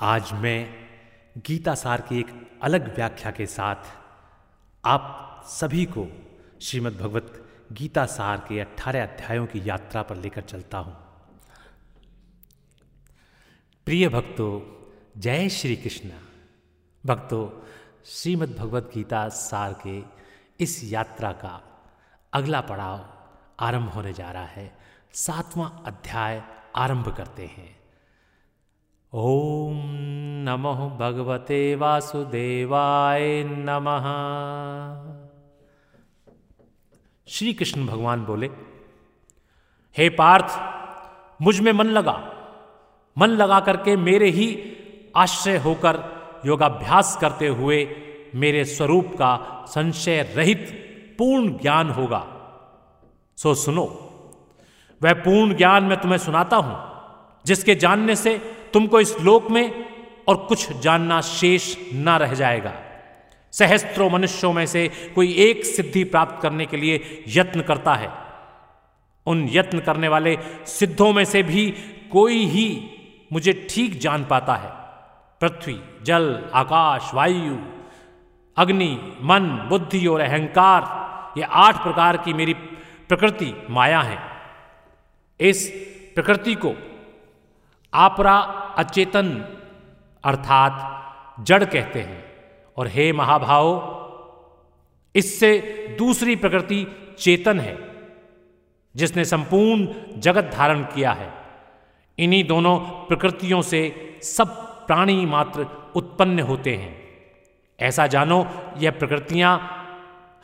आज मैं गीता सार की एक अलग व्याख्या के साथ आप सभी को श्रीमद् भगवत गीता सार के अठारह अध्यायों की यात्रा पर लेकर चलता हूँ। प्रिय भक्तों, जय श्री कृष्ण। भक्तों, श्रीमद् भगवत गीता सार के इस यात्रा का अगला पड़ाव आरंभ होने जा रहा है। सातवां अध्याय आरंभ करते हैं। ओम नमो भगवते वासुदेवाय नमः। श्री कृष्ण भगवान बोले, हे पार्थ, मुझमें मन लगा। मन लगा करके मेरे ही आश्रय होकर योगाभ्यास करते हुए मेरे स्वरूप का संशय रहित पूर्ण ज्ञान होगा। सो सुनो, वह पूर्ण ज्ञान मैं तुम्हें सुनाता हूँ, जिसके जानने से तुमको इस लोक में और कुछ जानना शेष ना रह जाएगा। सहस्त्रों मनुष्यों में से कोई एक सिद्धि प्राप्त करने के लिए यत्न करता है। उन यत्न करने वाले सिद्धों में से भी कोई ही मुझे ठीक जान पाता है। पृथ्वी, जल, आकाश, वायु, अग्नि, मन, बुद्धि और अहंकार, ये आठ प्रकार की मेरी प्रकृति माया है। इस प्रकृति को आपरा अचेतन अर्थात जड़ कहते हैं। और हे महाभाव, इससे दूसरी प्रकृति चेतन है, जिसने संपूर्ण जगत धारण किया है। इन्हीं दोनों प्रकृतियों से सब प्राणी मात्र उत्पन्न होते हैं। ऐसा जानो, यह प्रकृतियाँ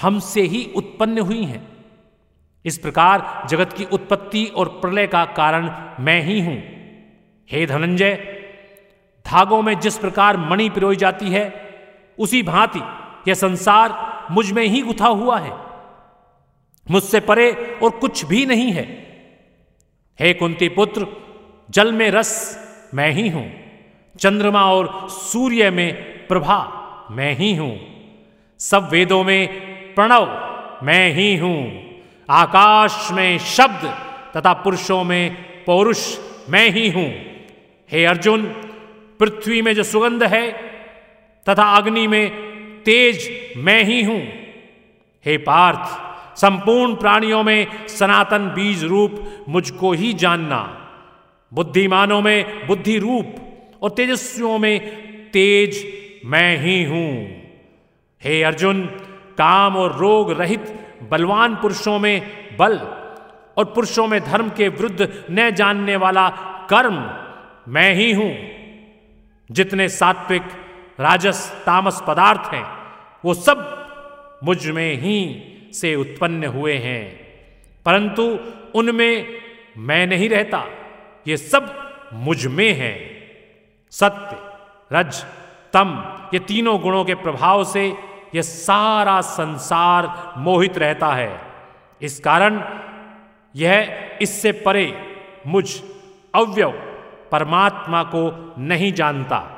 हमसे ही उत्पन्न हुई हैं। इस प्रकार जगत की उत्पत्ति और प्रलय का कारण मैं ही हूँ। हे धनंजय, धागों में जिस प्रकार मणि पिरोई जाती है, उसी भांति यह संसार मुझमें ही गुथा हुआ है। मुझसे परे और कुछ भी नहीं है। हे कुंती पुत्र, जल में रस मैं ही हूँ, चंद्रमा और सूर्य में प्रभा मैं ही हूँ, सब वेदों में प्रणव मैं ही हूँ, आकाश में शब्द तथा पुरुषों में पौरुष मैं ही हूँ। हे अर्जुन, पृथ्वी में जो सुगंध है तथा अग्नि में तेज मैं ही हूँ। हे पार्थ, संपूर्ण प्राणियों में सनातन बीज रूप मुझको ही जानना। बुद्धिमानों में बुद्धि रूप और तेजस्वियों में तेज मैं ही हूँ। हे अर्जुन, काम और रोग रहित बलवान पुरुषों में बल और पुरुषों में धर्म के विरुद्ध न जानने वाला कर्म मैं ही हूँ। जितने सात्विक, राजस, तामस पदार्थ हैं, वो सब मुझमें ही से उत्पन्न हुए हैं। परंतु उनमें मैं नहीं रहता, ये सब मुझमें है। सत्य, रज, तम, ये तीनों गुणों के प्रभाव से यह सारा संसार मोहित रहता है। इस कारण यह इससे परे मुझ अव्यव परमात्मा को नहीं जानता।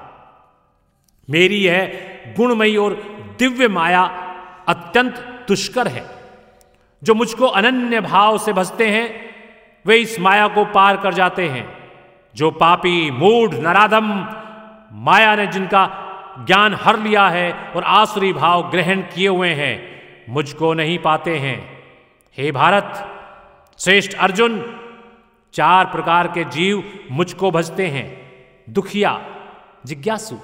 मेरी यह गुणमयी और दिव्य माया अत्यंत दुष्कर है। जो मुझको अनन्य भाव से भसते हैं, वे इस माया को पार कर जाते हैं। जो पापी, मूढ़, नराधम माया ने जिनका ज्ञान हर लिया है और आसुरी भाव ग्रहण किए हुए हैं, मुझको नहीं पाते हैं। हे भारत, श्रेष्ठ अर्जुन चार प्रकार के जीव मुझको भजते हैं। दुखिया, जिज्ञासु,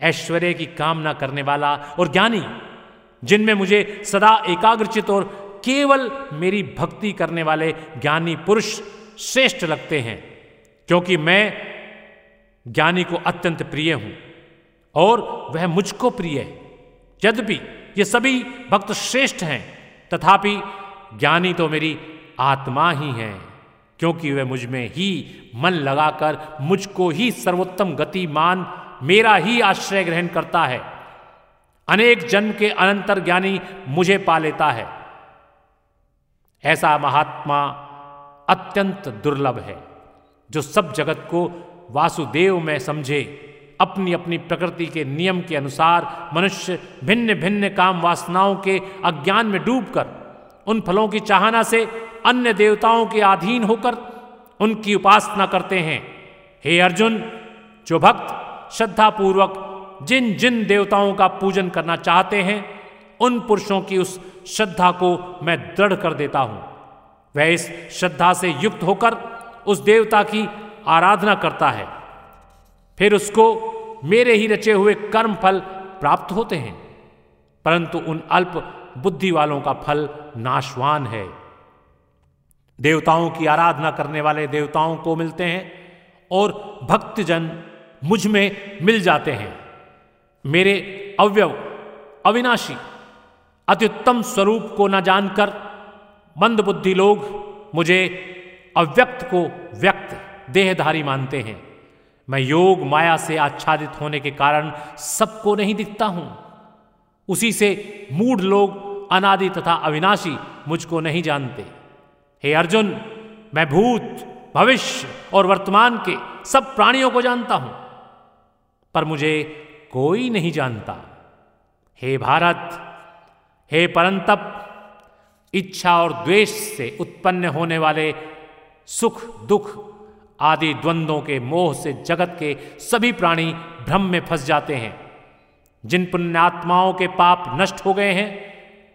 ऐश्वर्य की कामना करने वाला और ज्ञानी, जिनमें मुझे सदा एकाग्रचित और केवल मेरी भक्ति करने वाले ज्ञानी पुरुष श्रेष्ठ लगते हैं, क्योंकि मैं ज्ञानी को अत्यंत प्रिय हूँ और वह मुझको प्रिय है। यद्यपि ये सभी भक्त श्रेष्ठ हैं, तथापि ज्ञानी तो मेरी आत्मा ही है। क्योंकि वह मुझमें ही मन लगाकर मुझको ही सर्वोत्तम गति मान मेरा ही आश्रय ग्रहण करता है। अनेक जन्म के अनंतर ज्ञानी मुझे पा लेता है। ऐसा महात्मा अत्यंत दुर्लभ है, जो सब जगत को वासुदेव में समझे अपनी अपनी प्रकृति के नियम के अनुसार मनुष्य भिन्न भिन्न काम वासनाओं के अज्ञान में डूबकर, उन फलों की चाहना से अन्य देवताओं के अधीन होकर उनकी उपासना करते हैं। हे अर्जुन, जो भक्त श्रद्धापूर्वक जिन जिन देवताओं का पूजन करना चाहते हैं, उन पुरुषों की उस श्रद्धा को मैं दृढ़ कर देता हूँ। वह इस श्रद्धा से युक्त होकर उस देवता की आराधना करता है। फिर उसको मेरे ही रचे हुए कर्म फल प्राप्त होते हैं, परंतु उन अल्प बुद्धि वालों का फल नाशवान है। देवताओं की आराधना करने वाले देवताओं को मिलते हैं और भक्तजन मुझमें मिल जाते हैं। मेरे अव्यव अविनाशी, अत्युत्तम स्वरूप को न जानकर मंद बुद्धि लोग मुझे अव्यक्त को व्यक्त, देहधारी मानते हैं। मैं योग माया से आच्छादित होने के कारण सबको नहीं दिखता हूँ। उसी से मूढ़ लोग, अनादि तथा अविनाशी मुझको नहीं जानते। हे अर्जुन, मैं भूत, भविष्य और वर्तमान के सब प्राणियों को जानता हूँ, पर मुझे कोई नहीं जानता। हे भारत, हे परंतप, इच्छा और द्वेष से उत्पन्न होने वाले सुख, दुख आदि द्वंद्वों के मोह से जगत के सभी प्राणी भ्रम में फंस जाते हैं। जिन पुण्यात्माओं के पाप नष्ट हो गए हैं,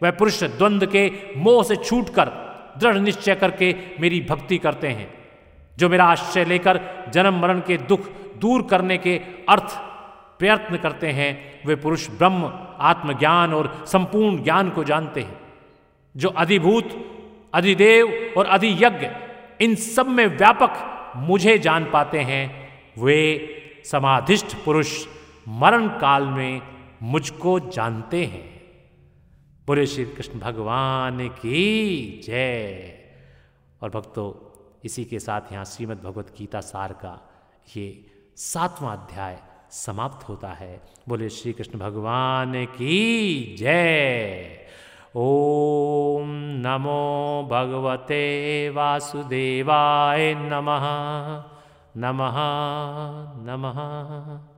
वह पुरुष द्वंद्व के मोह से छूटकर दृढ़ निश्चय करके मेरी भक्ति करते हैं, जो मेरा आश्रय लेकर जन्म मरण के दुख दूर करने के अर्थ प्रयत्न करते हैं, वे पुरुष ब्रह्म, आत्मज्ञान और संपूर्ण ज्ञान को जानते हैं, जो अधिभूत, अधिदेव और अधियज्ञ, इन सब में व्यापक मुझे जान पाते हैं, वे समाधिष्ठ पुरुष मरण काल में मुझको जानते हैं। बोले श्री कृष्ण, भगवान की जय। और भक्तों, इसी के साथ यहाँ श्रीमद् भगवत गीता सार का ये सातवां अध्याय समाप्त होता है। बोले श्री कृष्ण, भगवान की जय। ओम नमो भगवते वासुदेवाय नमः। नमः नमः।